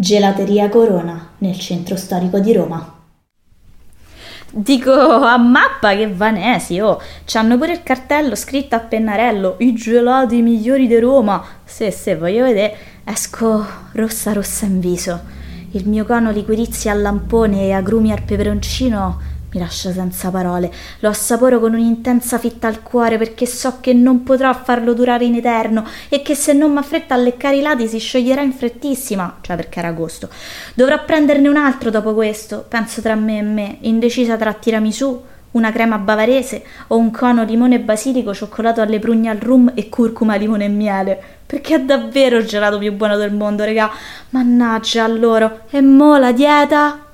Gelateria Corona, nel centro storico di Roma. Dico a mappa che vanesi, oh, c'hanno pure il cartello scritto a pennarello, i gelati migliori di Roma. Se, se, voglio vedere, esco rossa rossa in viso. Il mio cono liquirizia al lampone e agrumi al peperoncino mi lascia senza parole. Lo assaporo con un'intensa fitta al cuore perché so che non potrò farlo durare in eterno e che se non m'affretta a leccare i lati si scioglierà in frettissima, cioè perché era agosto. Dovrò prenderne un altro dopo questo, penso tra me e me, indecisa tra tiramisù, una crema bavarese o un cono limone basilico cioccolato alle prugne al rum e curcuma, limone e miele. Perché è davvero il gelato più buono del mondo, regà. Mannaggia a loro. E mo la dieta?